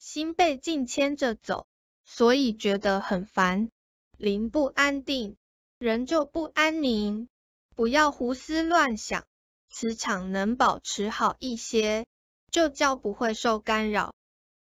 心被境牵着走所以觉得很烦。灵不安定人就不安宁。不要胡思乱想磁场能保持好一些就叫不会受干扰